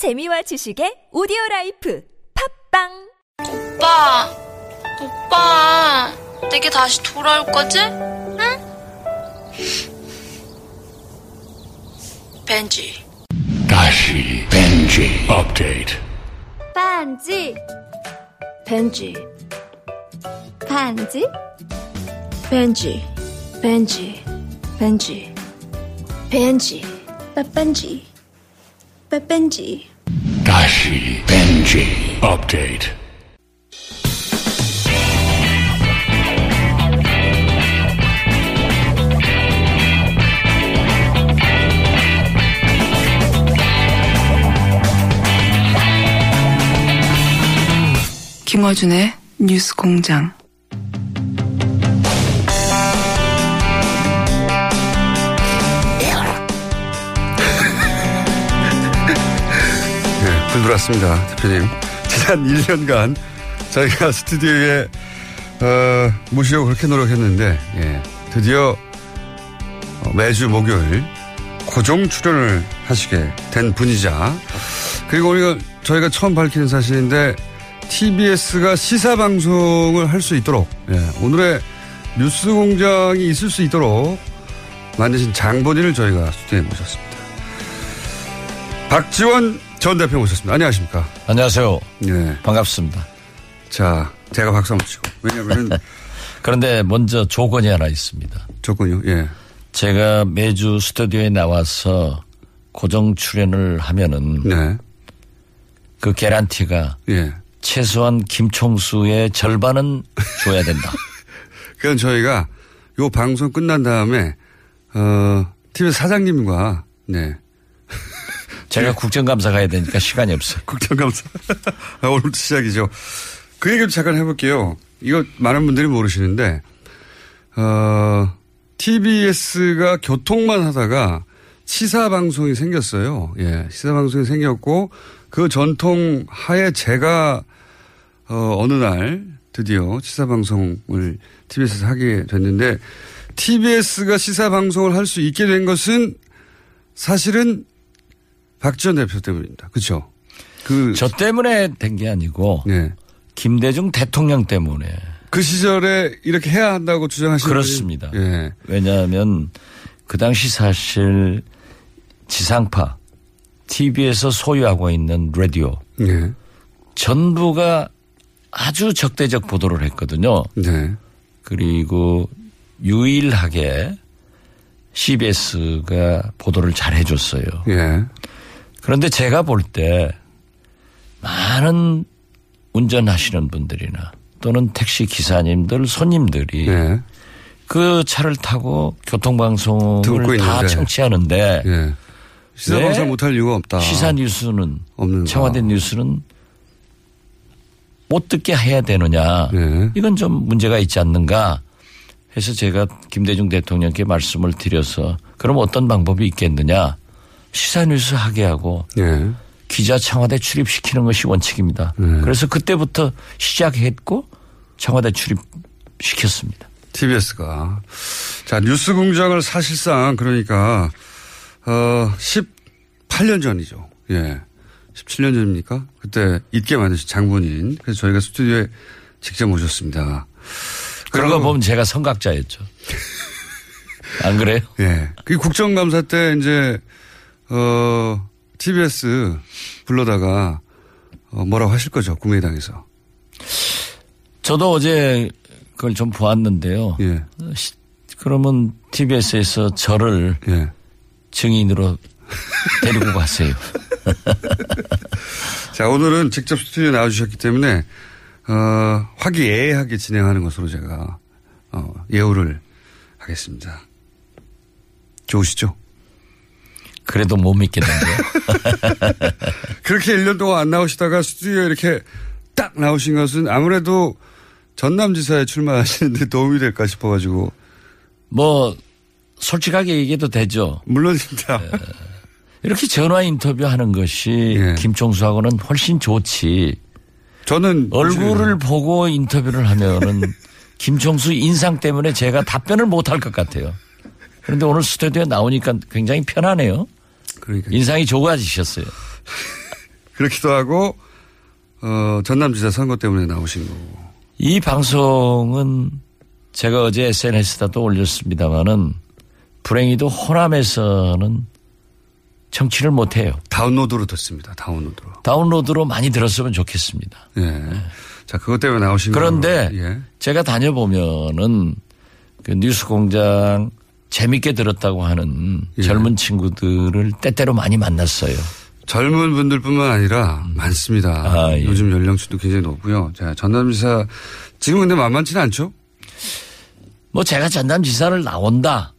재미와 지식의 오디오 라이프 팝빵! 오빠, 오빠, 내게 다시 돌아올 거지? 응? 벤지. 다시 벤지 업데이트. 반지. 벤지. 반지? 벤지. 벤지. 벤지. 벤지. 빠빤지. 빠빤지 다시 벤지 업데이트 김어준의 뉴스 공장. 들어왔습니다, 대표님. 지난 1년간 저희가 스튜디오에 어, 모시려고 그렇게 노력했는데 예, 드디어 어, 매주 목요일 고정 출연을 하시게 된 분이자 그리고 우리가 저희가 처음 밝히는 사실인데 TBS가 시사 방송을 할 수 있도록 예, 오늘의 뉴스 공장이 있을 수 있도록 만드신 장본인을 저희가 스튜디오에 모셨습니다. 박지원 전 대표 모셨습니다. 안녕하십니까? 안녕하세요. 네. 반갑습니다. 자, 제가 박수 한번 치고. 왜냐면은 그런데 먼저 조건이 하나 있습니다. 조건이요. 예. 제가 매주 스튜디오에 나와서 고정 출연을 하면은 네. 그 개란티가 예. 최소한 김총수의 절반은 줘야 된다. 그건 저희가 요 방송 끝난 다음에 어, TBS 사장님과 네. 제가 국정감사 가야 되니까 시간이 없어요. 국정감사. 아, 오늘부터 시작이죠. 그 얘기도 잠깐 해볼게요. 이거 많은 분들이 모르시는데, 어, TBS가 교통만 하다가 시사 방송이 생겼어요. 예, 시사 방송이 생겼고, 그 전통 하에 제가, 어, 어느 날 드디어 시사 방송을 TBS에서 하게 됐는데, TBS가 시사 방송을 할 수 있게 된 것은 사실은 박지원 대표 때문입니다. 그렇죠? 그, 저 때문에 된 게 아니고 네. 김대중 대통령 때문에 그 시절에 이렇게 해야 한다고 주장하시는 그렇습니다. 예. 왜냐하면 그 당시 사실 지상파 TV에서 소유하고 있는 라디오 예. 전부가 아주 적대적 보도를 했거든요. 네. 그리고 유일하게 CBS가 보도를 잘 해줬어요. 예. 그런데 제가 볼 때 많은 운전하시는 분들이나 또는 택시 기사님들, 손님들이 예. 그 차를 타고 교통방송을 다. 청취하는데 예. 시사 방송 왜 못할 이유가 없다. 시사 뉴스는 없는가. 청와대 뉴스는 못 듣게 해야 되느냐. 네. 이건 좀 문제가 있지 않는가 해서 제가 김대중 대통령께 말씀을 드려서 그럼 어떤 방법이 있겠느냐. 시사 뉴스 하게 하고 예. 기자 청와대 출입시키는 것이 원칙입니다. 네. 그래서 그때부터 시작했고 청와대 출입시켰습니다. TBS가. 자, 뉴스 공장을 사실상 그러니까, 어, 18년 전이죠. 예. 17년 전입니까? 그때 있게 만드신 장본인. 그래서 저희가 스튜디오에 직접 모셨습니다. 그런 거 보면 제가 선각자였죠. 안 그래요? 예. 그 국정감사 때 이제, 어, TBS 불러다가 어, 뭐라고 하실 거죠. 국민의당에서. 저도 어제 그걸 좀 보았는데요. 예. 시- 그러면 TBS에서 저를 예. 증인으로 데리고 가세요. 자, 오늘은 직접 스튜디오에 나와주셨기 때문에, 어, 화기애애하게 진행하는 것으로 제가, 어, 예우를 하겠습니다. 좋으시죠? 그래도 못 믿겠는데요. 그렇게 1년 동안 안 나오시다가 스튜디오에 이렇게 딱 나오신 것은 아무래도 전남지사에 출마하시는데 도움이 될까 싶어가지고, 뭐 솔직하게 얘기해도 되죠. 물론입니다. 이렇게 전화 인터뷰 하는 것이 예. 김총수하고는 훨씬 좋지. 저는 얼굴을 보고 인터뷰를 하면은 김총수 인상 때문에 제가 답변을 못 할 것 같아요. 그런데 오늘 스튜디오에 나오니까 굉장히 편하네요. 그러니까 인상이 좋아지셨어요. 그렇기도 하고 어, 전남지사 선거 때문에 나오신 거고. 이 방송은 제가 어제 SNS에다도 올렸습니다마는 불행히도 호남에서는 정치를 못해요. 다운로드로 듣습니다. 다운로드로. 다운로드로 많이 들었으면 좋겠습니다. 예. 자, 그것 때문에 나오신 그런데 거고. 예. 제가 다녀보면은 그 뉴스 공장 재밌게 들었다고 하는 예. 젊은 친구들을 때때로 많이 만났어요. 젊은 분들뿐만 아니라 많습니다. 아, 예. 요즘 연령층도 굉장히 높고요. 자, 전남지사 지금 근데 만만치는 않죠? 뭐 제가 전남지사를 나온다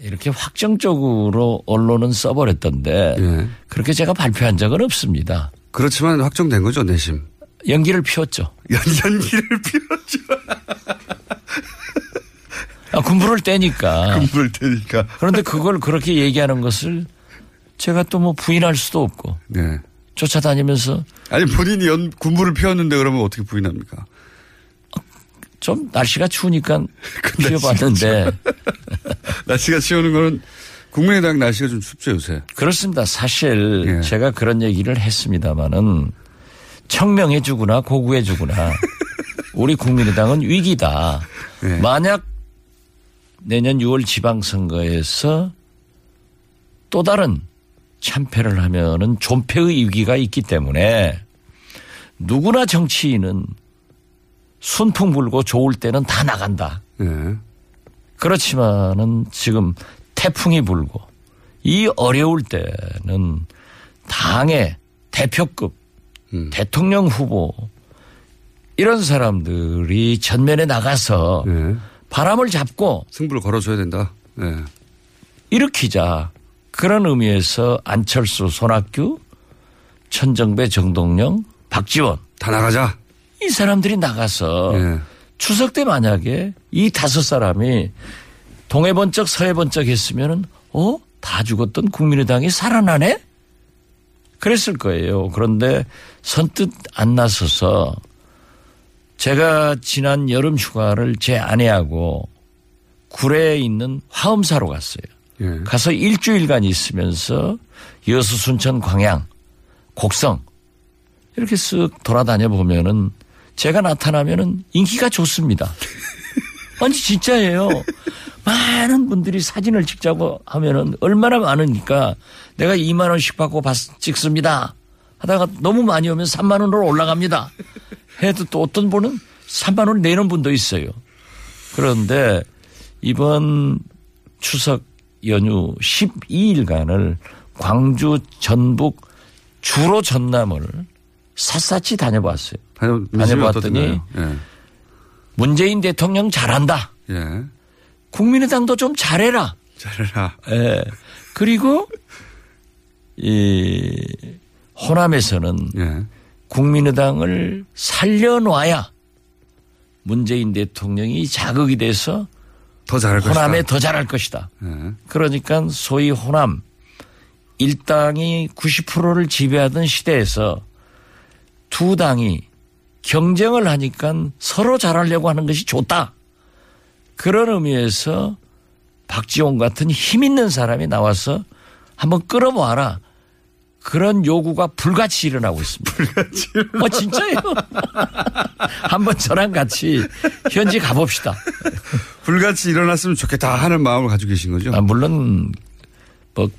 이렇게 확정적으로 언론은 써버렸던데 예. 그렇게 제가 발표한 적은 없습니다. 그렇지만 확정된 거죠, 내심. 연기를 피웠죠. 연, 연기를 피웠죠. 아, 군부를 떼니까. 물 테니까. 그런데 그걸 그렇게 얘기하는 것을 제가 또 뭐 부인할 수도 없고 네. 쫓아다니면서 아니, 본인이 연, 군부를 피웠는데 그러면 어떻게 부인합니까? 좀 날씨가 추우니까 피워봤는데 날씨가 치우는 거는 국민의당 날씨가 좀 춥죠, 요새. 그렇습니다. 사실 예. 제가 그런 얘기를 했습니다마는 청명해 주구나 고구해 주구나 우리 국민의당은 위기다. 예. 만약 내년 6월 지방선거에서 또 다른 참패를 하면은 존폐의 위기가 있기 때문에 누구나 정치인은 순풍 불고 좋을 때는 다 나간다. 예. 그렇지만은 지금 태풍이 불고 이 어려울 때는 당의 대표급 음. 대통령 후보 이런 사람들이 전면에 나가서 예. 바람을 잡고 승부를 걸어줘야 된다. 예. 일으키자 그런 의미에서 안철수, 손학규, 천정배, 정동영, 박지원 다 나가자. 이 사람들이 나가서 예. 추석 때 만약에 이 다섯 사람이 동해 번쩍 서해 번쩍 했으면은 어? 다 죽었던 국민의당이 살아나네? 그랬을 거예요. 그런데 선뜻 안 나서서 제가 지난 여름 휴가를 제 아내하고 구례에 있는 화엄사로 갔어요. 예. 가서 일주일간 있으면서 여수, 순천, 광양, 곡성 이렇게 쓱 돌아다녀 보면은 제가 나타나면은 인기가 좋습니다. 아니 진짜예요. 많은 분들이 사진을 찍자고 하면은 얼마나 많으니까 내가 2만 원씩 받고 봤- 찍습니다. 하다가 너무 많이 오면 3만 원으로 올라갑니다. 해도 또 어떤 분은 3만 원 내는 분도 있어요. 그런데 이번 추석 연휴 12일간을 광주, 전북, 주로 전남을 샅샅이 다녀봤어요. 다녀, 다녀봤더니 어떻나요? 문재인 대통령 잘한다. 예. 예. 국민의당도 좀 잘해라. 잘해라. 예. 그리고 이 호남에서는 예. 국민의당을 살려놔야 문재인 대통령이 자극이 돼서 더 잘할 것이다. 호남에 더 잘할 것이다. 예. 그러니까 소위 호남 일당이 90%를 지배하던 시대에서 두 당이 경쟁을 하니까 서로 잘하려고 하는 것이 좋다. 그런 의미에서 박지원 같은 힘 있는 사람이 나와서 한번 끌어모아라. 그런 요구가 불같이 일어나고 있습니다. 불같이 어, 진짜요. 한번 저랑 같이 현지 가봅시다. 불같이 일어났으면 좋겠다 하는 마음을 가지고 계신 거죠? 아, 물론 뭐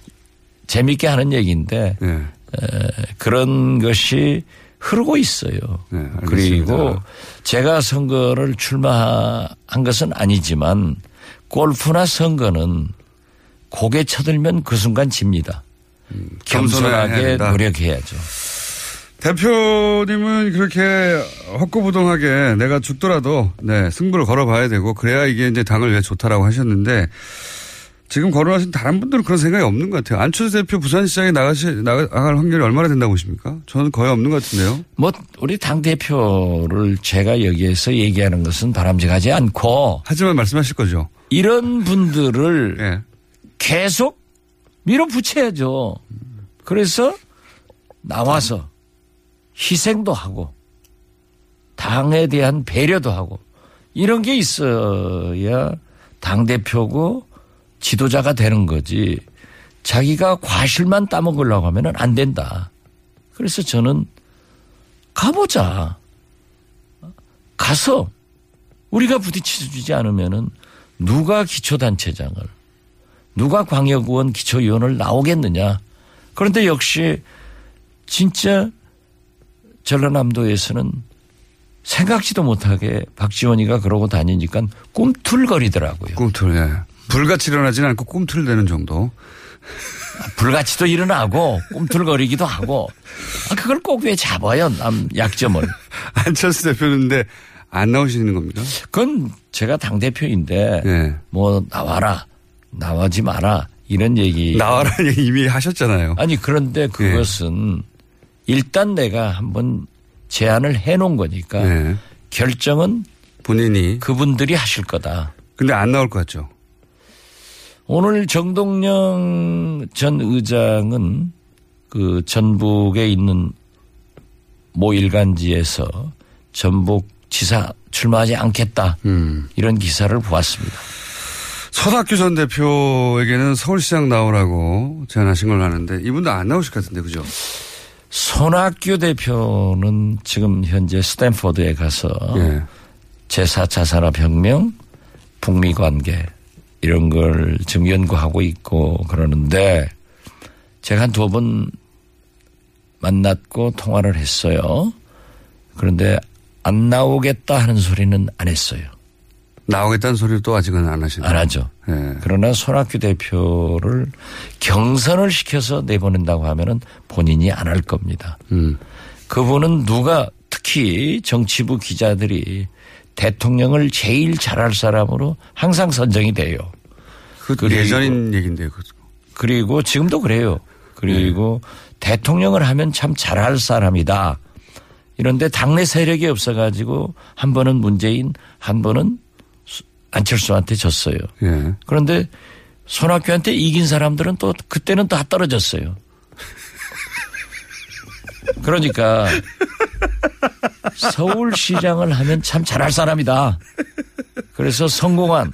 재밌게 하는 얘기인데 예. 에, 그런 것이 흐르고 있어요. 네. 그리고 제가 선거를 출마한 것은 아니지만 골프나 선거는 고개 쳐들면 그 순간 집니다. 겸손하게. 노력해야죠. 대표님은 그렇게 헛구부동하게 내가 죽더라도 네, 승부를 걸어봐야 되고 그래야 이게 이제 당을 위해 좋다라고 하셨는데 지금 거론하신 다른 분들은 그런 생각이 없는 것 같아요. 안철수 대표 부산시장에 나가시, 나갈 확률이 얼마나 된다고 보십니까? 저는 거의 없는 것 같은데요. 뭐 우리 당 대표를 제가 여기에서 얘기하는 것은 바람직하지 않고 하지만 말씀하실 거죠. 이런 분들을 예. 계속 밀어붙여야죠. 그래서 나와서 희생도 하고 당에 대한 배려도 하고 이런 게 있어야 당대표고 지도자가 되는 거지 자기가 과실만 따먹으려고 하면 안 된다. 그래서 저는 가보자. 가서 우리가 부딪혀주지 않으면은 누가 기초단체장을 누가 광역의원 기초위원을 나오겠느냐. 그런데 역시 진짜 전라남도에서는 생각지도 못하게 박지원이가 그러고 다니니까 꿈틀거리더라고요. 꿈틀, 예. 불같이 일어나지는 않고 꿈틀대는 정도. 불같이도 일어나고 꿈틀거리기도 하고 아, 그걸 꼭 왜 잡아요 남 약점을 안철수 대표는데 안 나오시는 겁니까? 그건 제가 당 대표인데 예. 뭐 나와라 나와지 마라 이런 얘기 나와라는 얘기 이미 하셨잖아요. 아니 그런데 그것은 일단 내가 한번 제안을 해놓은 거니까 예. 결정은 본인이. 그분들이 하실 거다. 근데 안 나올 것 같죠? 오늘 정동영 전 의장은 그 전북에 있는 모 일간지에서 전북 지사 출마하지 않겠다. 음. 이런 기사를 보았습니다. 손학규 전 대표에게는 서울시장 나오라고 제안하신 걸로 아는데 이분도 안 나오실 것 같은데 그죠? 손학규 대표는 지금 현재 스탠퍼드에 가서 예. 제4차 산업혁명, 북미 관계 이런 걸 지금 연구하고 있고 그러는데 제가 한 두 번 만났고 통화를 했어요. 그런데 안 나오겠다 하는 소리는 안 했어요. 나오겠다는 소리를 또 아직은 안 하시네요. 안 하죠. 예. 그러나 손학규 대표를 경선을 시켜서 내보낸다고 하면은 본인이 안 할 겁니다. 음. 그분은 누가 특히 정치부 기자들이 대통령을 제일 잘할 사람으로 항상 선정이 돼요. 그 예전인 얘기인데요. 그- 그리고 지금도 그래요. 그리고 대통령을 하면 참 잘할 사람이다. 이런데 당내 세력이 없어가지고 한 번은 문재인, 한 번은 수- 안철수한테 졌어요. 예. 그런데 손학규한테 이긴 사람들은 또 그때는 다 떨어졌어요. 그러니까 서울시장을 하면 참 잘할 사람이다. 그래서 성공한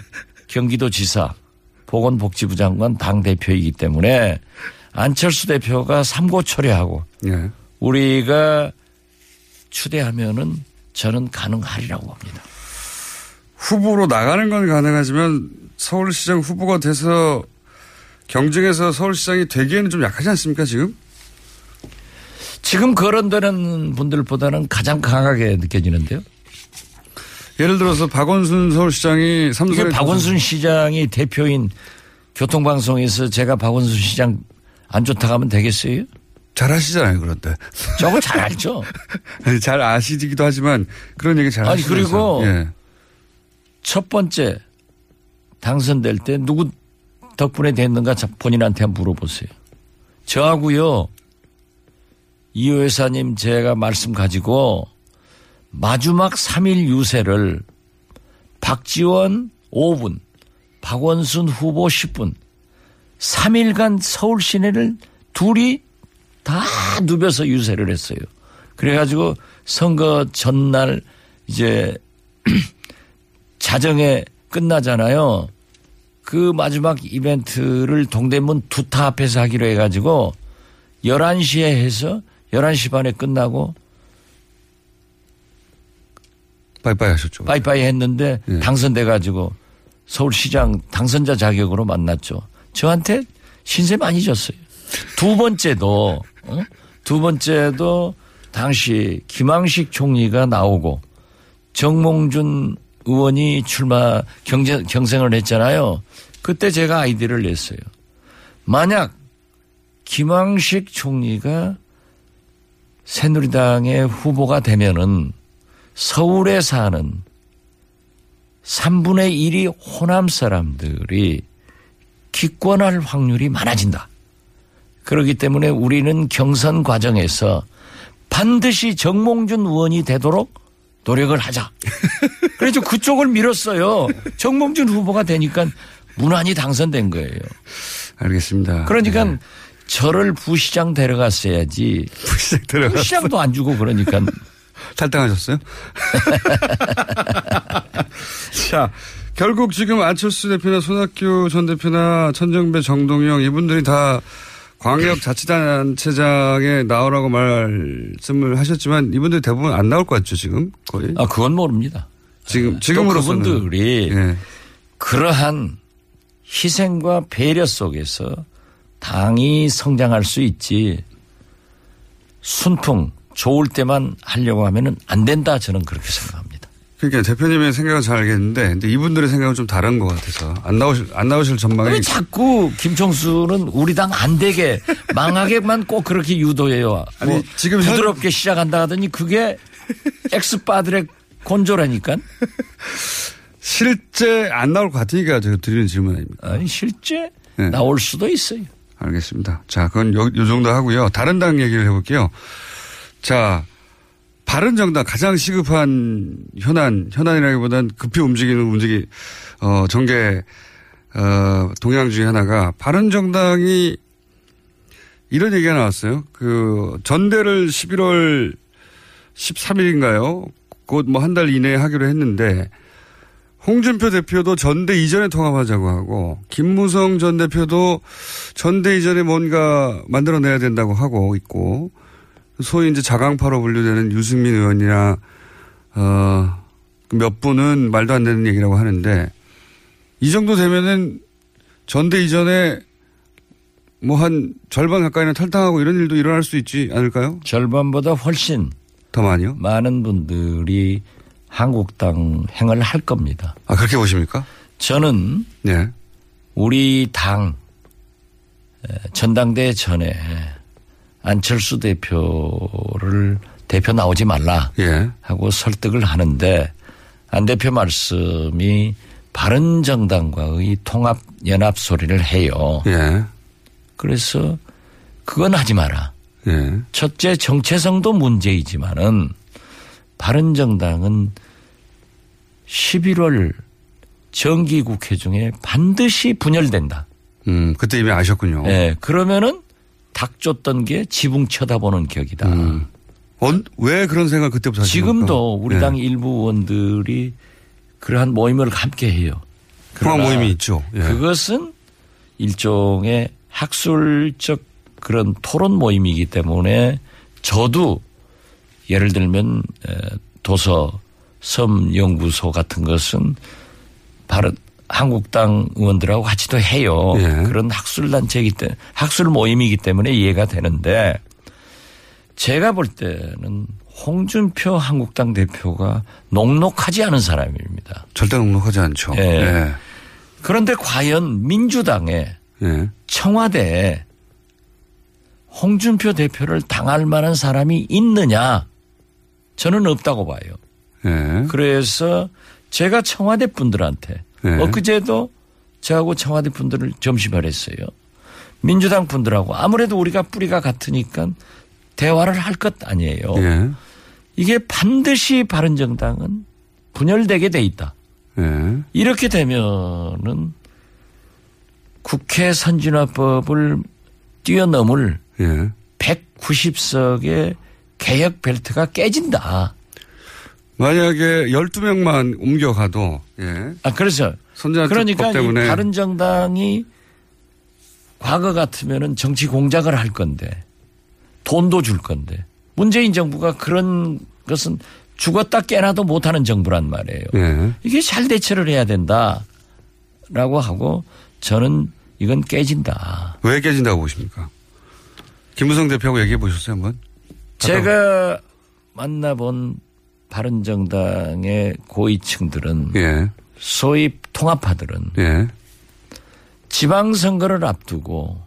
경기도지사, 보건복지부 장관 당 대표이기 때문에 안철수 대표가 삼고초려하고 예. 우리가 추대하면은 저는 가능하리라고 봅니다. 후보로 나가는 건 가능하지만 서울시장 후보가 돼서 경쟁에서 서울시장이 되기에는 좀 약하지 않습니까 지금? 지금 거론되는 분들보다는 가장 강하게 느껴지는데요. 예를 들어서 박원순 서울시장이 삼성의 박원순 시장이 대표인 교통방송에서 제가 박원순 시장 안 좋다고 하면 되겠어요? 잘 하시잖아요 그런데 저거 잘 알죠? 아니, 잘 아시기도 하지만 그런 얘기 잘 아니, 하시면서 그리고 예. 첫 번째 당선될 때 누구 덕분에 됐는가 자- 본인한테 한번 물어보세요. 저하고요. 이호 여사님 제가 말씀 가지고 마지막 3일 유세를 박지원 5분, 박원순 후보 10분, 3일간 서울 시내를 둘이 다 누벼서 유세를 했어요. 그래가지고 선거 전날 이제 자정에 끝나잖아요. 그 마지막 이벤트를 동대문 두타 앞에서 하기로 해가지고 11시에 해서 11시 반에 끝나고 빠이빠이 하셨죠. 빠이빠이 했는데 예. 당선돼가지고 서울시장 당선자 자격으로 만났죠. 저한테 신세 많이 졌어요. 두 번째도, 어? 두 번째도 당시 김황식 총리가 나오고 정몽준 의원이 출마 경쟁, 경쟁을 했잖아요. 그때 제가 아이디어를 냈어요. 만약 김황식 총리가 새누리당의 후보가 되면은 서울에 사는 3분의 1이 호남 사람들이 기권할 확률이 많아진다. 그렇기 때문에 우리는 경선 과정에서 반드시 정몽준 의원이 되도록 노력을 하자. 그래서 그쪽을 밀었어요. 정몽준 후보가 되니까 무난히 당선된 거예요. 알겠습니다. 그러니까 네. 저를 부시장 데려갔어야지. 부시장 들어가 부시장도 안 주고 그러니까 탈당하셨어요? 자, 결국 지금 안철수 대표나 손학규 전 대표나 천정배, 정동영 이분들이 다 광역자치단체장에 나오라고 말씀을 하셨지만 이분들 대부분 안 나올 것 같죠, 지금? 거의. 아, 그건 모릅니다. 지금, 또 지금으로서는. 그분들이 예. 그러한 희생과 배려 속에서 당이 성장할 수 있지 순풍 좋을 때만 하려고 하면은 안 된다 저는 그렇게 생각합니다. 그러니까 대표님의 생각은 잘 알겠는데, 근데 이분들의 생각은 좀 다른 것 같아서 안 나오실 안 나오실 전망이 왜 자꾸 김총수는 우리 당 안 되게 망하게만 꼭 그렇게 유도해요. 아니, 뭐 지금 현- 부드럽게 시작한다 하더니 그게 엑스파들의 곤조라니까. 실제 안 나올 것 같으니까 제가 드리는 질문 아닙니까? 아니 실제 네. 나올 수도 있어요. 알겠습니다. 자, 그건 요, 요 정도 하고요. 다른 당 얘기를 해볼게요. 자, 바른 정당 가장 시급한 현안, 현안이라기보단 급히 움직이는 움직이, 어, 정계, 어, 동향 중에 하나가 바른 정당이 이런 얘기가 나왔어요. 그 전대를 11월 13일인가요? 곧 뭐 한 달 이내에 하기로 했는데 홍준표 대표도 전대 이전에 통합하자고 하고 김무성 전 대표도 전대 이전에 뭔가 만들어내야 된다고 하고 있고 소위 이제 자강파로 분류되는 유승민 의원이나 어 몇 분은 말도 안 되는 얘기라고 하는데 이 정도 되면은 전대 이전에 뭐 한 절반 가까이는 탈당하고 이런 일도 일어날 수 있지 않을까요? 절반보다 훨씬 더 많이요? 많은 분들이 한국당 행을 할 겁니다. 아 그렇게 보십니까? 저는 네. 우리 당 에, 전당대회 전에 안철수 대표를 대표 나오지 말라 예. 하고 설득을 하는데 안 대표 말씀이 바른 정당과의 통합 연합 소리를 해요. 예. 그래서 그건 하지 마라. 예. 첫째 정체성도 문제이지만은 바른 정당은 11월 정기 국회 중에 반드시 분열된다. 음, 그때 이미 아셨군요. 예, 그러면은 닭 쫓던 게 지붕 쳐다보는 격이다. 음. 언- 왜 그런 생각을 그때부터 하신 지금도? 우리 예. 당 일부 의원들이 그러한 모임을 함께 해요. 그러나 모임이 있죠. 예. 그것은 일종의 학술적 그런 토론 모임이기 때문에 저도 예를 들면 에, 도서 섬 연구소 같은 것은 바로 한국당 의원들하고 같이도 해요. 예. 그런 학술 단체이기 때문에 학술 모임이기 때문에 이해가 되는데 제가 볼 때는 홍준표 한국당 대표가 녹록하지 않은 사람입니다. 절대 넉넉하지 않죠. 예. 예. 그런데 과연 민주당에 예. 청와대에 홍준표 대표를 당할 만한 사람이 있느냐? 저는 없다고 봐요. 예. 그래서 제가 청와대 분들한테 네. 엊그제도 저하고 청와대 분들을 점심을 했어요. 민주당 분들하고 아무래도 우리가 뿌리가 같으니까 대화를 할 것 아니에요. 예. 이게 반드시 바른정당은 분열되게 돼 있다. 예. 이렇게 되면은 국회 선진화법을 뛰어넘을 예. 190석의 개혁 벨트가 깨진다. 만약에 12명만 옮겨가도, 예. 아, 선진화법 그러니까 이 때문에. 바른 정당이 과거 같으면은 정치 공작을 할 건데 돈도 줄 건데 문재인 정부가 그런 것은 죽었다 깨나도 못하는 정부란 말이에요. 예. 이게 잘 대처를 해야 된다라고 하고 저는 이건 깨진다. 왜 깨진다고 보십니까? 김무성 대표하고 얘기해 보셨어요, 한번? 제가 만나본 바른정당의 고위층들은 예. 소위 통합파들은 예. 지방선거를 앞두고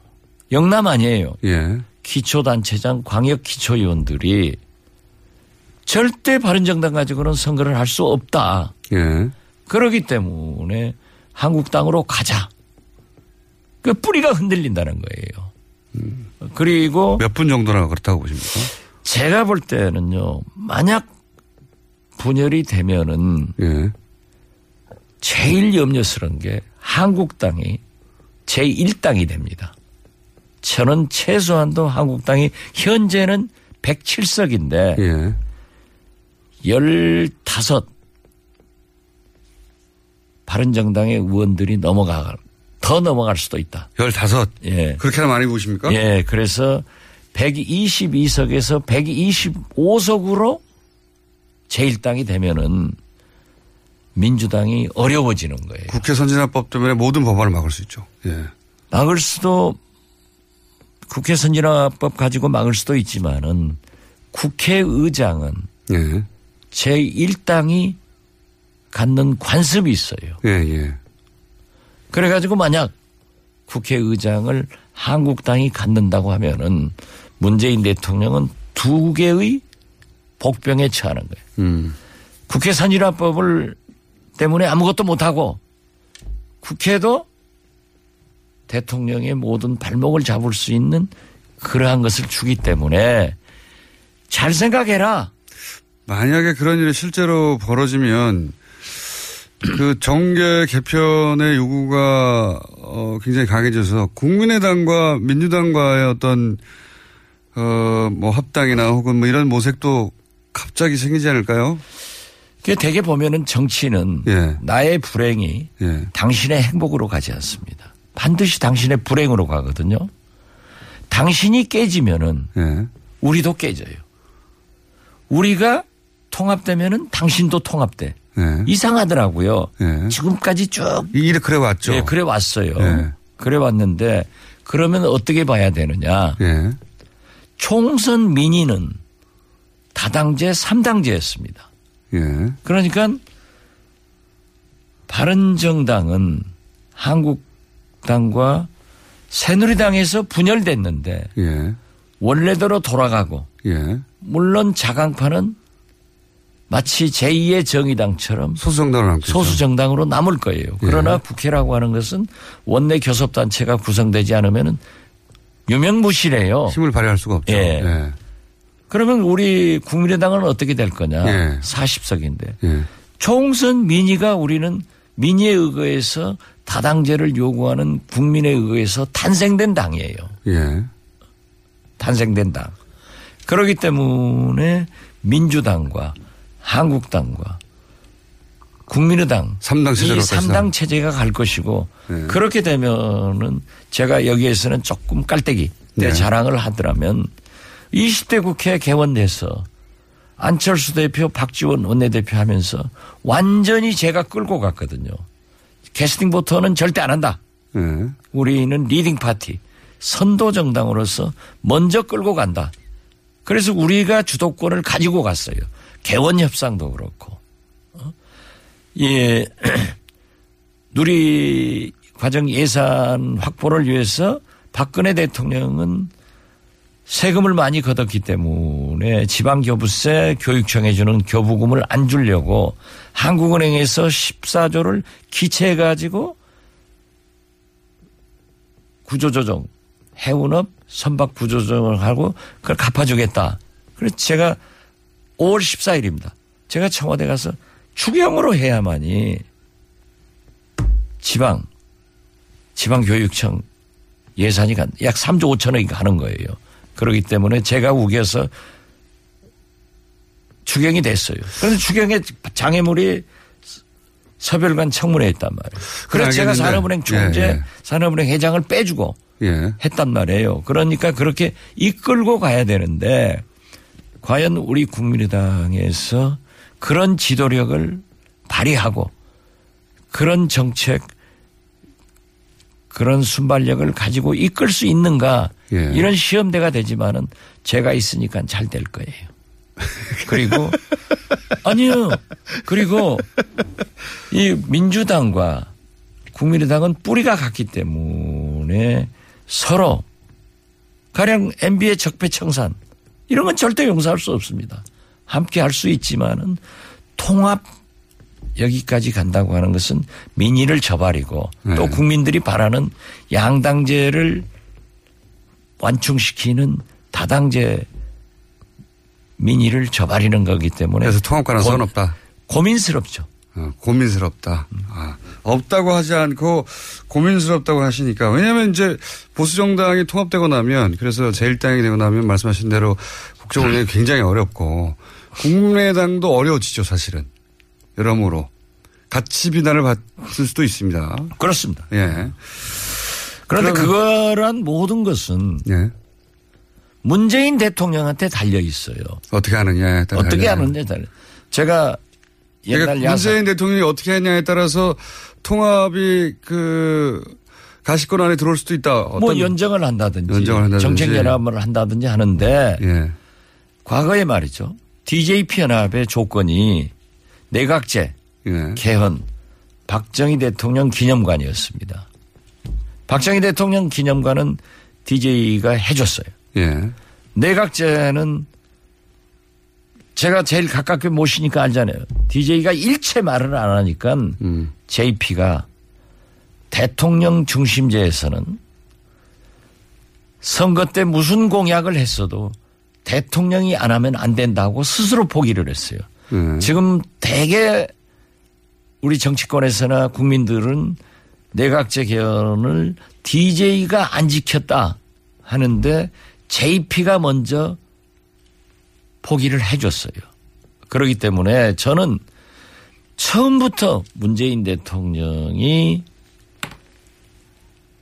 영남 아니에요. 예. 기초단체장 광역 기초위원들이 절대 바른정당 가지고는 선거를 할 수 없다. 예. 그러기 때문에 한국당으로 가자. 그 뿌리가 흔들린다는 거예요. 그리고 몇 분 정도나 그렇다고 보십니까? 제가 볼 때는요, 만약 분열이 되면은 예. 제일 염려스러운 게 한국당이 제1당이 됩니다. 저는 최소한도 한국당이 현재는 107석인데 예. 15 바른정당의 의원들이 넘어가 더 넘어갈 수도 있다. 15. 예. 그렇게나 많이 보십니까? 예, 그래서 122석에서 125석으로 제1당이 되면은 민주당이 어려워지는 거예요. 국회 선진화법 때문에 모든 법안을 막을 수 있죠. 예. 막을 수도 국회 선진화법 가지고 막을 수도 있지만은 국회의장은 예. 제1당이 갖는 관습이 있어요. 예, 예. 그래가지고 만약 국회의장을 한국당이 갖는다고 하면은 문재인 대통령은 두 개의 복병에 처하는 거예요. 음. 국회 선진화법을 때문에 아무것도 못하고 국회도 대통령의 모든 발목을 잡을 수 있는 그러한 것을 주기 때문에 잘 생각해라. 만약에 그런 일이 실제로 벌어지면 그 정계 개편의 요구가 어 굉장히 강해져서 국민의당과 민주당과의 어떤 어뭐 합당이나 혹은 뭐 이런 모색도 갑자기 생기지 않을까요? 그 대개 보면은 정치는 예. 나의 불행이 예. 당신의 행복으로 가지 않습니다. 반드시 당신의 불행으로 가거든요. 당신이 깨지면은 예. 우리도 깨져요. 우리가 통합되면은 당신도 통합돼. 예. 이상하더라고요. 예. 지금까지 쭉이 일이 그래 왔죠. 예, 그래 왔어요. 예. 그래 왔는데 그러면 어떻게 봐야 되느냐? 예. 총선 민의는 다당제 3당제였습니다. 예. 그러니까 바른 정당은 한국당과 새누리당에서 분열됐는데 예. 원래대로 돌아가고 예. 물론 자강파는 마치 제2의 정의당처럼 소수정당으로 남을 거예요. 그러나 국회라고 하는 것은 원내 교섭단체가 구성되지 않으면 유명무실해요. 힘을 발휘할 수가 없죠. 예. 예. 그러면 우리 국민의당은 어떻게 될 거냐. 예. 40석인데. 예. 총선 민의가 우리는 민의에 의거해서 다당제를 요구하는 국민에 의거해서 탄생된 당이에요. 예. 탄생된 당. 그렇기 때문에 민주당과 한국당과 국민의당 삼당 이 체제로 갈 3당 체제가 갈 것이고 네. 그렇게 되면은 제가 여기에서는 조금 깔때기 내 네. 자랑을 하더라면 20대 국회 개원돼서 안철수 대표 박지원 원내대표 하면서 완전히 제가 끌고 갔거든요. casting voter는 절대 안 한다. 예. 우리는 leading party 선도 정당으로서 먼저 끌고 간다. 그래서 우리가 주도권을 가지고 갔어요. 개원 협상도 그렇고. 어? 예. 누리 과정 예산 확보를 위해서 박근혜 대통령은 세금을 많이 걷었기 때문에 지방교부세 교육청에 주는 교부금을 안 주려고 한국은행에서 14조를 기체해가지고 구조조정, 해운업 선박 구조조정을 하고 그걸 갚아주겠다. 그래서 제가 5월 14일입니다. 제가 청와대 가서 추경으로 해야만이 지방, 지방교육청 예산이 간, 약 3조 5천억이 가는 거예요. 그렇기 때문에 제가 우겨서 추경이 됐어요. 그런데 추경에 장애물이 서별관 청문회에 했단 말이에요. 그래서 제가. 산업은행 총재, 예, 예. 산업은행 회장을 빼주고 예. 했단 말이에요. 그러니까 그렇게 이끌고 가야 되는데 과연 우리 국민의당에서 그런 지도력을 발휘하고 그런 정책 그런 순발력을 가지고 이끌 수 있는가 예. 이런 시험대가 되지만은 제가 있으니까 잘 될 거예요. 그리고 아니요. 그리고 이 민주당과 국민의당은 뿌리가 같기 때문에 서로 가령 MB의 적폐청산 이런 건 절대 용서할 수 없습니다. 함께 할 수 있지만은 통합 여기까지 간다고 하는 것은 민의를 저버리고 또 네. 국민들이 바라는 양당제를 완충시키는 다당제 민의를 저버리는 거기 때문에 그래서 통합 가능성은 고- 없다. 고민스럽죠. 어, 고민스럽다. 아, 없다고 하지 않고 고민스럽다고 하시니까 왜냐하면 이제 보수 정당이 통합되고 나면 그래서 제1당이 되고 나면 말씀하신 대로 국정 운영이 굉장히 어렵고 국민의당도 어려워지죠 사실은 여러모로 가치 비난을 받을 수도 있습니다. 그렇습니다. 예. 그런데 그거란 모든 것은 예. 문재인 대통령한테 달려 있어요. 어떻게 하느냐에 따라. 어떻게. 하는지 달려. 제가 그러니까 옛날 야사 문재인 대통령이 어떻게 하냐에 따라서 통합이 그 가시권 안에 들어올 수도 있다. 어떤 뭐 연정을 한다든지, 연정을 한다든지. 정책 연합을 한다든지 하는데 예. 과거에 말이죠. DJP 연합의 조건이 내각제, 예. 개헌, 박정희 대통령 기념관이었습니다. 박정희 대통령 기념관은 DJ가 해줬어요. 예. 내각제는 제가 제일 가깝게 모시니까 알잖아요. DJ가 일체 말을 안 하니까 음. JP가 대통령 중심제에서는 선거 때 무슨 공약을 했어도 대통령이 안 하면 안 된다고 스스로 포기를 했어요. 예. 지금 대개 우리 정치권에서나 국민들은 내각제 개헌을 DJ가 안 지켰다 하는데 JP가 먼저 포기를 해줬어요. 그렇기 때문에 저는 처음부터 문재인 대통령이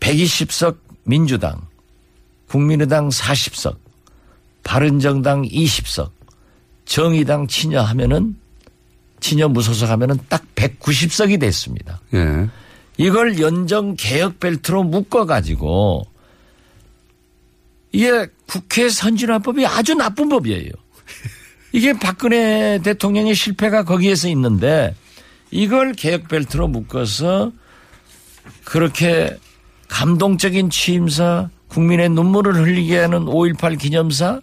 120석 민주당, 국민의당 40석, 바른정당 20석, 정의당 친여 하면은 친여 무소속 하면은 딱 190석이 됐습니다. 예. 이걸 연정 개혁 벨트로 묶어 가지고 이게 국회 선진화법이 아주 나쁜 법이에요. 이게 박근혜 대통령의 실패가 거기에서 있는데 이걸 개혁 벨트로 묶어서 그렇게 감동적인 취임사 국민의 눈물을 흘리게 하는 5.18 기념사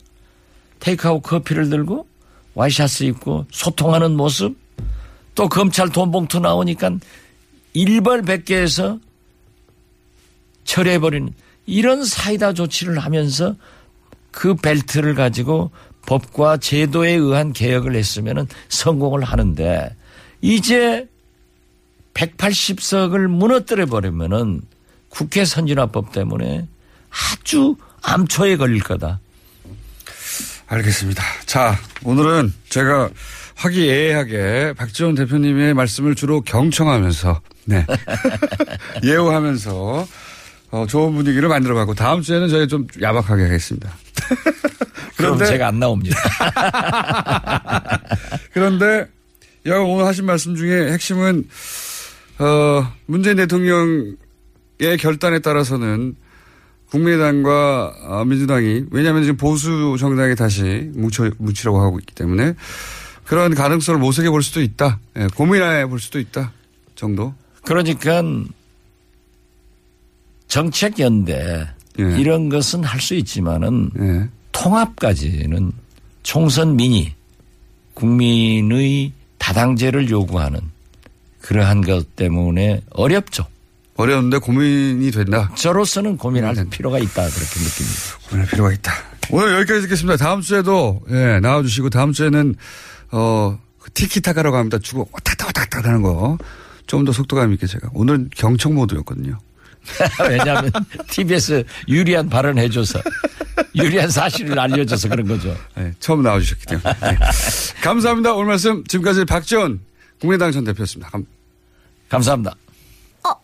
테이크아웃 커피를 들고 와이셔츠 입고 소통하는 모습 또 검찰 돈봉투 나오니까 일벌백계해서 철회해버리는 이런 사이다 조치를 하면서 그 벨트를 가지고 법과 제도에 의한 개혁을 했으면 성공을 하는데 이제 180석을 무너뜨려 버리면은 국회 선진화법 때문에 아주 암초에 걸릴 거다. 알겠습니다. 자, 오늘은 제가 화기애애하게 박지원 대표님의 말씀을 주로 경청하면서, 네. 예우하면서, 어, 좋은 분위기를 만들어가고, 다음 주에는 저희 좀 야박하게 하겠습니다. 그런데- 제가 안 나옵니다. 그런데, 야, 오늘 하신 말씀 중에 핵심은, 어, 문재인 대통령의 결단에 따라서는 국민의당과 어, 민주당이 왜냐하면 지금 보수 정당이 다시 뭉쳐 뭉치라고 하고 있기 때문에 그런 가능성을 모색해 볼 수도 있다. 예, 고민해 볼 수도 있다. 정도. 그러니까 정책 연대 예. 이런 것은 할 수 있지만은 예. 통합까지는 총선 민의 국민의 다당제를 요구하는 그러한 것 때문에 어렵죠. 어려운데 고민이 된다. 저로서는 고민할 음. 필요가 있다 그렇게 느낍니다. 고민할 필요가 있다. 오늘 여기까지 듣겠습니다. 다음 주에도 예, 나와주시고 다음 주에는 어 티키타카라고 합니다. 주고 왔다 왔다 갔다 하는 거. 좀 더 속도감 있게 제가. 오늘 경청 모드였거든요. 왜냐하면 TBS 유리한 발언 해 줘서 유리한 사실을 알려줘서 그런 거죠. 네, 처음 나와주셨기 때문에. 네. 감사합니다. 오늘 말씀 지금까지 박지원 국민의당 전 대표였습니다. 감- 감사합니다. 아,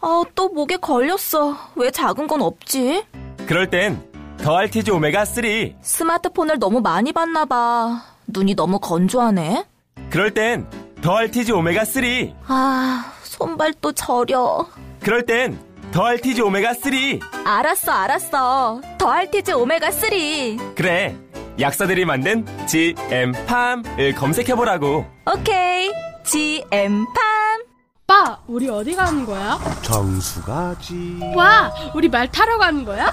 아, 또 목에 걸렸어. 왜 작은 건 없지? 그럴 땐 더알티지 오메가 3. 스마트폰을 너무 많이 봤나 봐. 눈이 너무 건조하네. 그럴 땐 더알티지 오메가 3. 아, 손발도 저려. 그럴 땐 더알티지 오메가 3. 알았어, 알았어. 더알티즈 오메가3. 그래. 약사들이 만든 GM팜을 검색해보라고. 오케이. GM팜. 오빠, 우리 어디 가는 거야? 정수 가지. 와, 우리 말 타러 가는 거야?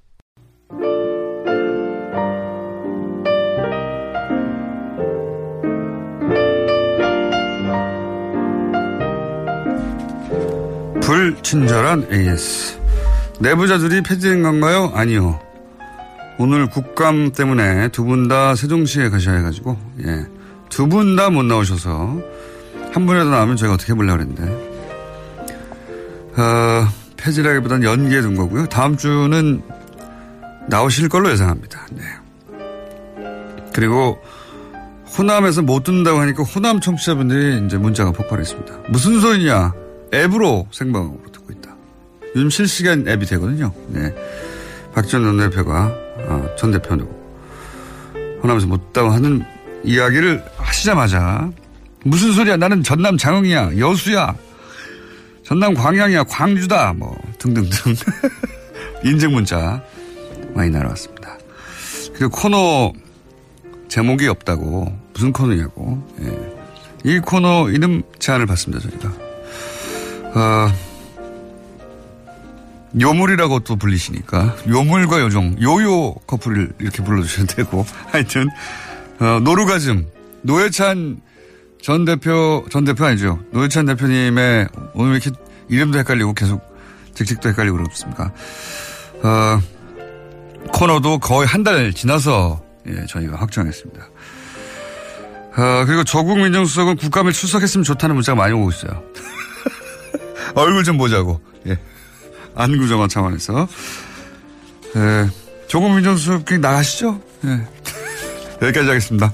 불친절한 AS. 내부자들이 폐지된 건가요? 아니요. 오늘 국감 때문에 두 분 다 세종시에 가셔야 해가지고, 예. 두 분 다 못 나오셔서, 한 분이라도 나오면 저희가 어떻게 해보려고 그랬는데, 어, 폐지라기보다는 연기해 둔 거고요. 다음 주는 나오실 걸로 예상합니다. 네. 그리고 호남에서 못 듣는다고 하니까 호남 청취자분들이 이제 문자가 폭발했습니다. 무슨 소리냐? 앱으로 생방으로 듣고 있다. 요즘 실시간 앱이 되거든요. 네. 박지원 전 대표가 어, 전 대표는 호남에서 못 듣다고 하는 이야기를 하시자마자 무슨 소리야? 나는 전남 장흥이야, 여수야, 전남 광양이야, 광주다, 뭐 등등등 인증 문자 많이 날아왔습니다. 그리고 코너 제목이 없다고 무슨 코너냐고 예. 이 코너 이름 제안을 받습니다 저희가 어, 요물이라고 또 불리시니까. 요물과 요정 요요 커플을 이렇게 불러주셔도 되고. 하여튼 어, 노루가즘. 노회찬 전 대표 전 대표 아니죠. 노회찬 대표님의 오늘 왜 이렇게 이름도 헷갈리고 계속 직책도 헷갈리고 그렇습니까? 어, 코너도 거의 한 달 지나서 예, 저희가 확정했습니다. 어, 그리고 조국 민정수석은 국감에 출석했으면 좋다는 문자가 많이 오고 있어요. 얼굴 좀 보자고. 예. 안구정화 차원에서. 예. 조국 민정수석 나가시죠? 예. 여기까지 하겠습니다.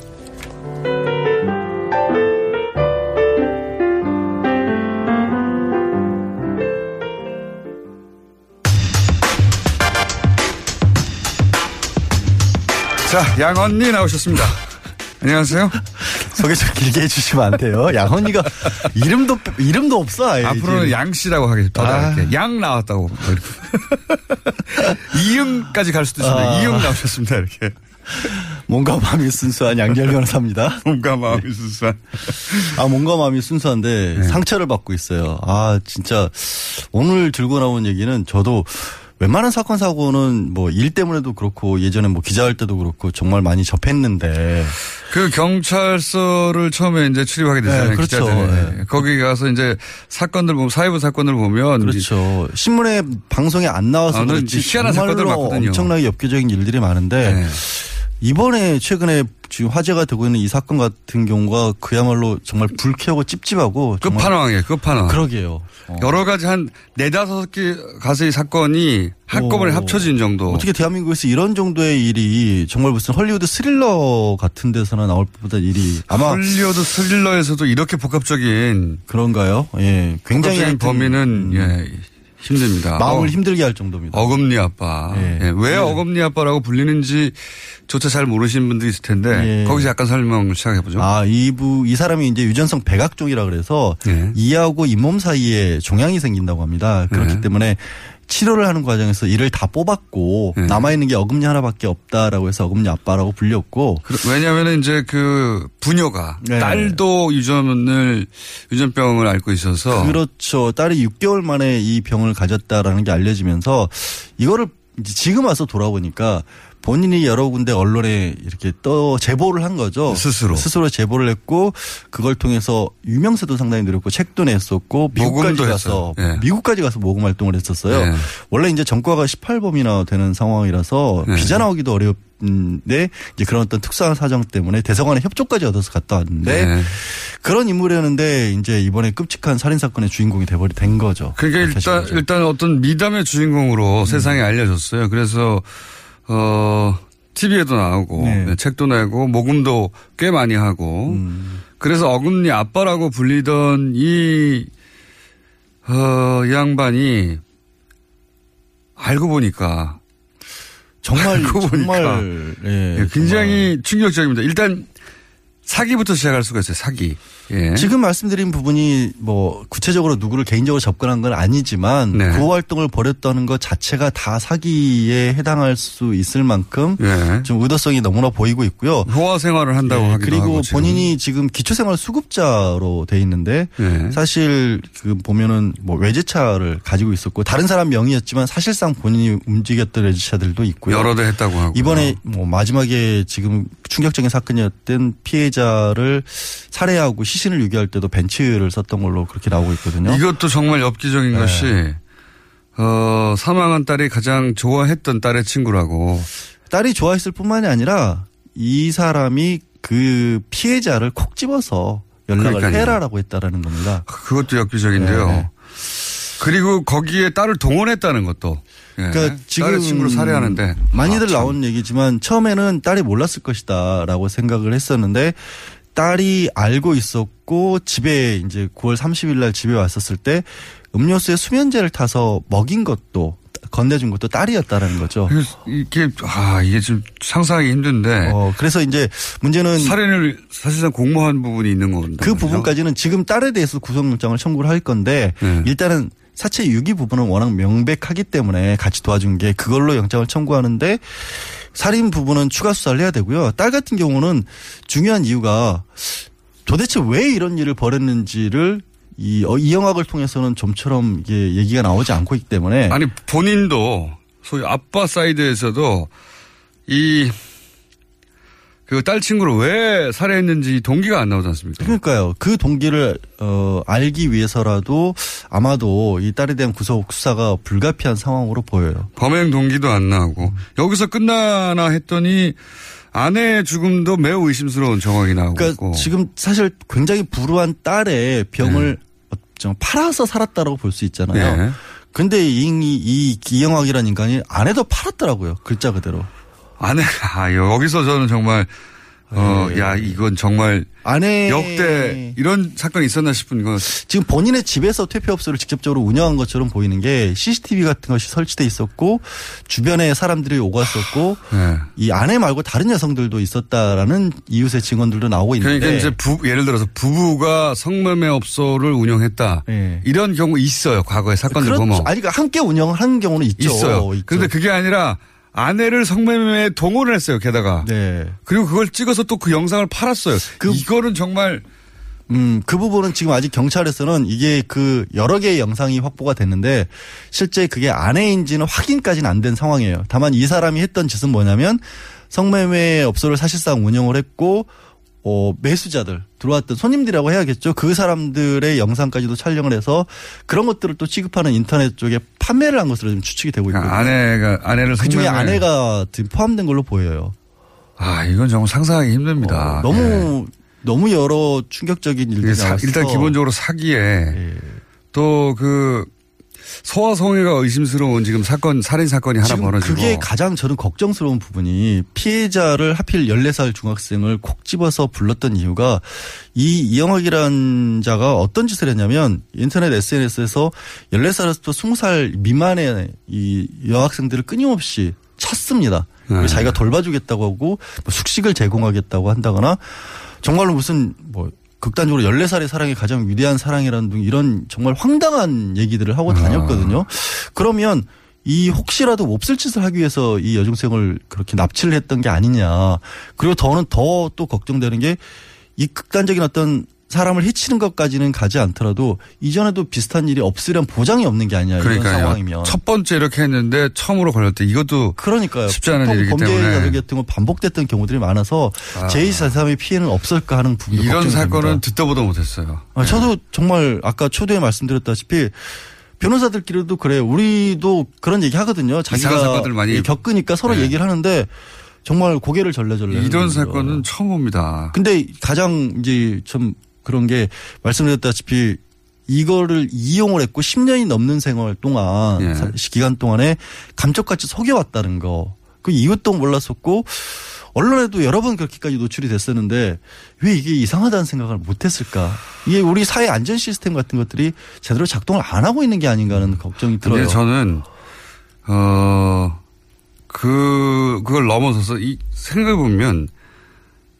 자, 양언니 나오셨습니다. 안녕하세요. 소개 좀 길게 해주시면 안 돼요. 양언니가 이름도 이름도 없어. 아예 앞으로는 이제. 양 씨라고 하겠습니다. 아. 양 나왔다고. 뭐 이응까지 갈 수도 있습니다. 아. 이응 나오셨습니다. 이렇게. 몸과 마음이 순수한 양재열 변호사입니다. 몸과 마음이 순수한. 아 몸과 마음이 순수한데 네. 상처를 받고 있어요. 아 진짜 오늘 들고 나온 얘기는 저도 웬만한 사건 사고는 뭐 일 때문에도 그렇고 예전에 뭐 기자할 때도 그렇고 정말 많이 접했는데 그 경찰서를 처음에 이제 출입하게 되잖아요. 네, 그렇죠. 기자들이. 거기 가서 이제 사건들 보면 사회부 사건을 보면 그렇죠. 신문에 방송에 안 나와서 아, 그렇지 희한한 사건들 많거든요. 엄청나게 엽기적인 일들이 많은데 네. 이번에 최근에 지금 화제가 되고 있는 이 사건 같은 경우가 그야말로 정말 불쾌하고 찝찝하고 정말 끝판왕이에요. 끝판왕. 그러게요. 어. 여러 가지 한 네다섯 개 가지의 사건이 한꺼번에 어. 합쳐진 정도. 어떻게 대한민국에서 이런 정도의 일이 정말 무슨 헐리우드 스릴러 같은 데서나 나올 법보다 일이 아마 헐리우드 스릴러에서도 이렇게 복합적인 그런가요? 예, 굉장히 범인은 음, 예 힘듭니다. 마음을 어, 힘들게 할 정도입니다. 어금니 아빠. 예. 예, 왜 예. 어금니 아빠라고 불리는지조차 잘 모르시는 분들이 있을 텐데 예. 거기서 약간 설명을 시작해 보죠. 아, 이부, 이 사람이 이제 유전성 백악종이라 그래서 예. 이하고 잇몸 사이에 종양이 생긴다고 합니다. 그렇기 네. 때문에 치료를 하는 과정에서 이를 다 뽑았고 네. 남아 있는 게 어금니 하나밖에 없다라고 해서 어금니 아빠라고 불렸고 왜냐하면 이제 그 부녀가 네. 딸도 유전을 유전병을 앓고 있어서 그렇죠. 딸이 6개월 만에 이 병을 가졌다라는 게 알려지면서 이거를 지금 와서 돌아보니까 본인이 여러 군데 언론에 이렇게 떠 제보를 한 거죠. 스스로. 스스로 제보를 했고 그걸 통해서 유명세도 상당히 늘었고 책도 냈었고 미국까지 가서. 예. 미국까지 가서 모금 활동을 했었어요. 예. 원래 이제 전과가 18범이나 되는 상황이라서 예. 비자 나오기도 어렵는데 이제 그런 어떤 특수한 사정 때문에 대사관의 협조까지 얻어서 갔다 왔는데 네. 그런 인물이었는데 이제 이번에 끔찍한 살인 사건의 주인공이 돼버리 된 거죠. 그러니까 그렇게 일단 거죠. 일단 어떤 미담의 주인공으로 음. 세상에 알려졌어요. 그래서 어 TV에도 나오고 네. 네, 책도 내고 모금도 꽤 많이 하고 음. 그래서 어금니 아빠라고 불리던 이, 어, 이 양반이 알고 보니까 정말 알고 보니까 정말 예, 예, 굉장히 충격적입니다. 일단 사기부터 시작할 수가 있어요. 사기. 예. 지금 말씀드린 부분이 뭐 구체적으로 누구를 개인적으로 접근한 건 아니지만 네. 그 활동을 벌였다는 것 자체가 다 사기에 해당할 수 있을 만큼 예. 좀 의도성이 너무나 보이고 있고요. 호화 생활을 한다고 예, 하기도 그리고 하고 지금. 본인이 지금 기초생활 수급자로 돼 있는데 예. 사실 그 보면은 뭐 외제차를 가지고 있었고 다른 사람 명의였지만 사실상 본인이 움직였던 외제차들도 있고요. 여러 대 했다고 하고 이번에 뭐 마지막에 지금 충격적인 사건이었던 피해자를 살해하고 시 신을 유기할 때도 벤츠를 썼던 걸로 그렇게 나오고 있거든요. 이것도 정말 엽기적인 네. 것이 어, 사망한 딸이 가장 좋아했던 딸의 친구라고. 딸이 좋아했을 뿐만이 아니라 이 사람이 그 피해자를 콕 집어서 연락을 그러니까요. 해라라고 했다라는 겁니다. 그것도 역기적인데요. 네. 그리고 거기에 딸을 동원했다는 것도. 예. 그러니까 지금 딸의 친구를 살해하는데. 많이들 아, 참. 나온 얘기지만 처음에는 딸이 몰랐을 것이다라고 생각을 했었는데 딸이 알고 있었고 집에 이제 9월 30일 날 집에 왔었을 때 음료수에 수면제를 타서 먹인 것도 건네준 것도 딸이었다라는 거죠. 이게 아 이게 좀 상상하기 힘든데. 어, 그래서 이제 문제는 살인을 사실상 공모한 부분이 있는 건데. 그 부분까지는 지금 딸에 대해서 구속영장을 청구를 할 건데 네. 일단은 사체 유기 부분은 워낙 명백하기 때문에 같이 도와준 게 그걸로 영장을 청구하는데 살인 부분은 추가 수사를 해야 되고요. 딸 같은 경우는 중요한 이유가 도대체 왜 이런 일을 벌였는지를 이, 어, 이영학을 통해서는 좀처럼 이게 얘기가 나오지 않고 있기 때문에 아니 본인도 소위 아빠 사이드에서도 이 그 딸 친구를 왜 살해했는지 동기가 안 나오지 않습니까? 그러니까요. 그 동기를 어 알기 위해서라도 아마도 이 딸에 대한 구속 수사가 불가피한 상황으로 보여요. 범행 동기도 안 나오고 여기서 끝나나 했더니 아내의 죽음도 매우 의심스러운 정황이 나오고 그러니까. 지금 사실 굉장히 불우한 딸의 병을 좀 팔아서 살았다라고 볼 수 있잖아요. 네. 근데 이, 이 기영학이라는 인간이 아내도 팔았더라고요. 글자 그대로. 아내가 아, 여기서 저는 정말 어, 야 이건 정말 아내 역대 이런 사건이 있었나 싶은 거. 지금 본인의 집에서 퇴폐업소를 직접적으로 운영한 것처럼 보이는 게 CCTV 같은 것이 설치돼 있었고 주변에 사람들이 오갔었고 네. 이 아내 말고 다른 여성들도 있었다라는 이웃의 증언들도 나오고 있는데 그러니까 이제 부, 예를 들어서 부부가 성매매업소를 운영했다. 이런 경우 있어요. 과거에 사건들 그렇죠. 보면. 아니, 그러니까 함께 운영을 하는 경우는 있죠. 있어요. 있죠. 그런데 그게 아니라 아내를 성매매에 동원을 했어요. 게다가. 네. 그리고 그걸 찍어서 또 그 영상을 팔았어요. 이거는 정말 음, 그 부분은 지금 아직 경찰에서는 이게 그 여러 개의 영상이 확보가 됐는데 실제 그게 아내인지는 확인까지는 안 된 상황이에요. 다만 이 사람이 했던 짓은 뭐냐면 성매매 업소를 사실상 운영을 했고 어, 매수자들 들어왔던 손님들이라고 해야겠죠. 그 사람들의 영상까지도 촬영을 해서 그런 것들을 또 취급하는 인터넷 쪽에 판매를 한 것으로 좀 추측이 되고 있거든요. 아내가 아내를 그 중에 아내가 지금 포함된 걸로 보여요. 아 이건 정말 상상하기 힘듭니다. 어, 너무 예. 너무 여러 충격적인 일들이 사- 일단 기본적으로 사기에 또그 소아성애가 의심스러운 지금 사건 살인 사건이 하나 벌어지고 그게 가장 저는 걱정스러운 부분이 피해자를 하필 14살 중학생을 콕 집어서 불렀던 이유가 이 이영학이라는 자가 어떤 짓을 했냐면 인터넷 SNS에서 14살에서 20살 미만의 이 여학생들을 끊임없이 쳤습니다. 네. 자기가 돌봐주겠다고 하고 뭐 숙식을 제공하겠다고 한다거나 정말로 무슨 뭐 극단적으로 14살의 사랑이 가장 위대한 사랑이라는 등 이런 정말 황당한 얘기들을 하고 다녔거든요. 그러면 이 혹시라도 몹쓸 짓을 하기 위해서 이 여중생을 그렇게 납치를 했던 게 아니냐. 그리고 더는 더 또 걱정되는 게 이 극단적인 어떤 사람을 해치는 것까지는 가지 않더라도 이전에도 비슷한 일이 없으련 보장이 없는 게 아니냐 이런 그러니까요. 상황이면 첫 번째 이렇게 했는데 처음으로 걸렸대. 이것도 그러니까요. 쉽지 않은 일이기 범죄자들 때문에 같은 거 반복됐던 경우들이 많아서 아. 제2, 제3의 피해는 없을까 하는 부분도 이런 사건은. 듣다 보다 못했어요. 아, 저도 정말 아까 초대에 말씀드렸다시피 변호사들끼리도 그래요. 우리도 그런 얘기 하거든요. 자기가 많이 겪으니까 서로 네. 얘기를 하는데 정말 고개를 절레절레. 이런. 사건은 처음 봅니다. 근데 가장 이제 좀 그런 게 말씀드렸다시피 이거를 이용을 했고 10년이 넘는 생활 동안 예. 사- 기간 동안에 감쪽같이 속여왔다는 거. 그 이것도 몰랐었고 언론에도 여러 번 그렇게까지 노출이 됐었는데 왜 이게 이상하다는 생각을 못했을까? 이게 우리 사회 안전 시스템 같은 것들이 제대로 작동을 안 하고 있는 게 아닌가 하는 걱정이 들어요. 근데 저는 어 그 그걸 넘어서서 이 생각해 보면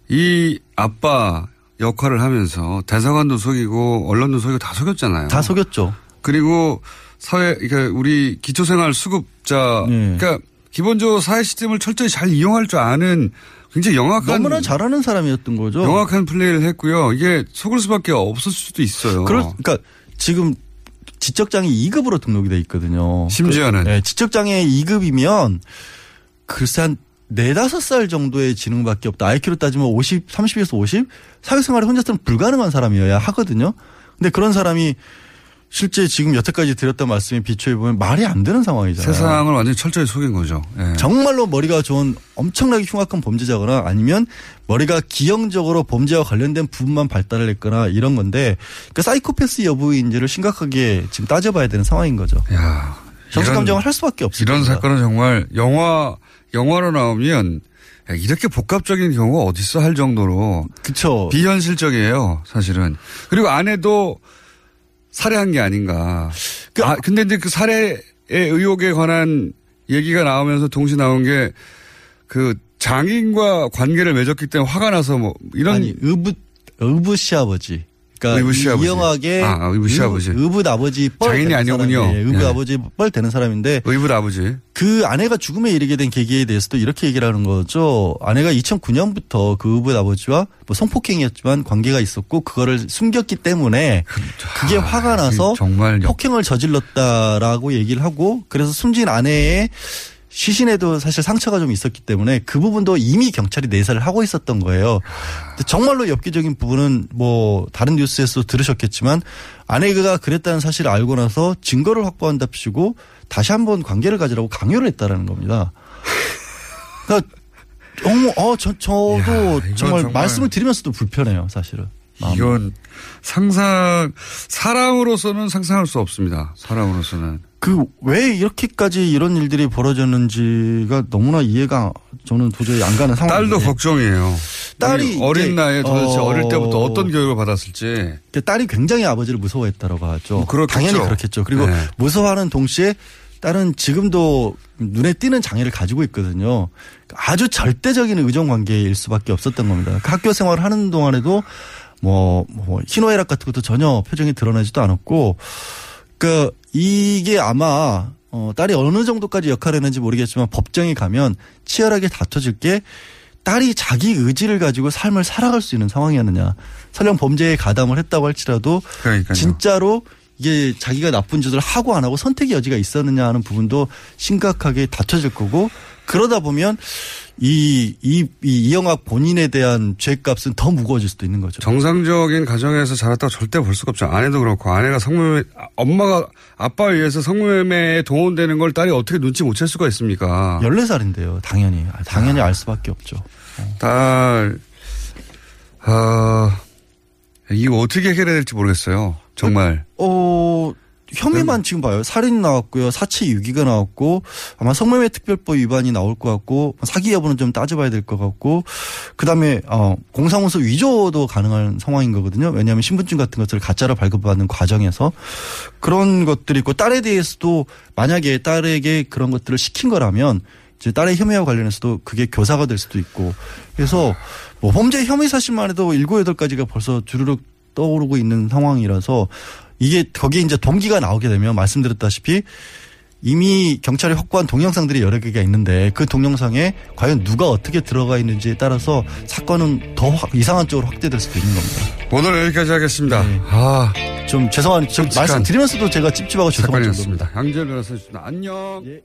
이 아빠 역할을 하면서 대사관도 속이고 언론도 속이고 다 속였잖아요. 다 속였죠. 그리고 사회 그러니까 우리 기초생활 수급자 네. 그러니까 기본적으로 사회 시스템을 철저히 잘 이용할 줄 아는 굉장히 영악한 너무나 잘하는 사람이었던 거죠. 영악한 플레이를 했고요. 이게 속을 수밖에 없을 수도 있어요. 그럴, 그러니까 지금 지적장애 2급으로 등록이 돼 있거든요. 심지어는. 그, 네, 지적장애 2급이면 글쎄 한 네다섯 살 정도의 지능밖에 없다. IQ로 따지면 50, 30에서 50? 사회생활에 혼자서는 불가능한 사람이어야 하거든요. 근데 그런 사람이 실제 지금 여태까지 드렸던 말씀에 비추해 보면 말이 안 되는 상황이잖아요. 세상을 완전히 철저히 속인 거죠. 예. 정말로 머리가 좋은 엄청나게 흉악한 범죄자거나 아니면 머리가 기형적으로 범죄와 관련된 부분만 발달을 했거나 이런 건데 그 사이코패스 여부인지를 심각하게 지금 따져봐야 되는 상황인 거죠. 야, 정신 감정을 할 수밖에 없어요. 이런 사건은 정말 영화 영화로 나오면 야, 이렇게 복합적인 경우가 어딨어 할 정도로 그쵸. 비현실적이에요, 사실은. 그리고 아내도 살해한 게 아닌가. 아, 근데 이제 그 살해의 의혹에 관한 얘기가 나오면서 동시에 나온 게 그 장인과 관계를 맺었기 때문에 화가 나서 뭐 이런 아니 의붓 의붓 시아버지. 그러니까 의붓 시아버지. 이영하게 아, 아, 의붓 시아버지. 의붓 아버지 뻘 장인이 되는 아니군요. 사람이에요. 의붓 예. 아버지 뻘 되는 사람인데 의붓 아버지. 그 아내가 죽음에 이르게 된 계기에 대해서도 이렇게 얘기를 하는 거죠. 아내가 2009년부터 그 의붓 아버지와 뭐 성폭행이었지만 관계가 있었고 그거를 숨겼기 때문에 그게 화가 나서 정말 역- 폭행을 저질렀다라고 얘기를 하고 그래서 숨진 아내의 시신에도 사실 상처가 좀 있었기 때문에 그 부분도 이미 경찰이 내사를 하고 있었던 거예요. 정말로 엽기적인 부분은 뭐 다른 뉴스에서 들으셨겠지만 아내가 그랬다는 사실을 알고 나서 증거를 확보한답시고 다시 한번 관계를 가지라고 강요를 했다라는 겁니다. 그러니까 어머, 어, 저, 저도 이건 정말, 정말- 말씀을 드리면서도 불편해요, 사실은. 이건 상상 사람으로서는 상상할 수 없습니다. 사람으로서는. 그 왜 이렇게까지 이런 일들이 벌어졌는지가 너무나 이해가 저는 도저히 안 가는 상황인데. 딸도 걱정이에요. 딸이 어린 나이에 도대체 어, 어릴 때부터 어떤 교육을 받았을지. 그 딸이 굉장히 아버지를 무서워했다라고 하죠. 뭐. 당연히 그렇겠죠. 그리고 네. 무서워하는 동시에 딸은 지금도 눈에 띄는 장애를 가지고 있거든요. 아주 절대적인 의존 관계일 수밖에 없었던 겁니다. 그 학교 생활을 하는 동안에도 뭐, 뭐 희노애락 같은 것도 전혀 표정이 드러나지도 않았고, 그 이게 아마 어, 딸이 어느 정도까지 역할을 했는지 모르겠지만 법정에 가면 치열하게 다퉈질 게 딸이 자기 의지를 가지고 삶을 살아갈 수 있는 상황이었느냐. 설령 범죄에 가담을 했다고 할지라도 그러니까요. 진짜로 이게 자기가 나쁜 짓을 하고 안 하고 선택의 여지가 있었느냐 하는 부분도 심각하게 다쳐질 거고 그러다 보면 이, 이, 이 이영학 본인에 대한 죄값은 더 무거워질 수도 있는 거죠. 정상적인 가정에서 자랐다고 절대 볼 수가 없죠. 아내도 그렇고 아내가 성매매 엄마가 아빠에 의해서 성매매에 동원되는 걸 딸이 어떻게 눈치 못 챌 수가 있습니까? 14살인데요. 당연히. 아, 당연히 알 수밖에 없죠. 딸, 아, 이거 어떻게 해결해야 될지 모르겠어요. 정말. 어, 혐의만 지금 봐요. 살인 나왔고요. 사체 유기가 나왔고 아마 성매매 특별법 위반이 나올 것 같고 사기 여부는 좀 따져봐야 될 것 같고 그다음에 어 공사문서 위조도 가능한 상황인 거거든요. 왜냐하면 신분증 같은 것들을 가짜로 발급받는 과정에서 그런 것들이 있고 딸에 대해서도 만약에 딸에게 그런 것들을 시킨 거라면 이제 딸의 혐의와 관련해서도 그게 교사가 될 수도 있고 그래서 뭐 범죄 혐의 사실만 해도 일곱 여덟 가지가 벌써 주르륵 떠오르고 있는 상황이라서 이게 거기에 이제 동기가 나오게 되면 말씀드렸다시피 이미 경찰이 확보한 동영상들이 여러 개가 있는데 그 동영상에 과연 누가 어떻게 들어가 있는지에 따라서 사건은 더 확- 이상한 쪽으로 확대될 수도 있는 겁니다. 오늘 여기까지 하겠습니다. 네. 아, 좀 죄송한, 좀 말씀드리면서도 제가 찝찝하고. 사건이었습니다. 양재열 변호사였습니다. 안녕. 예.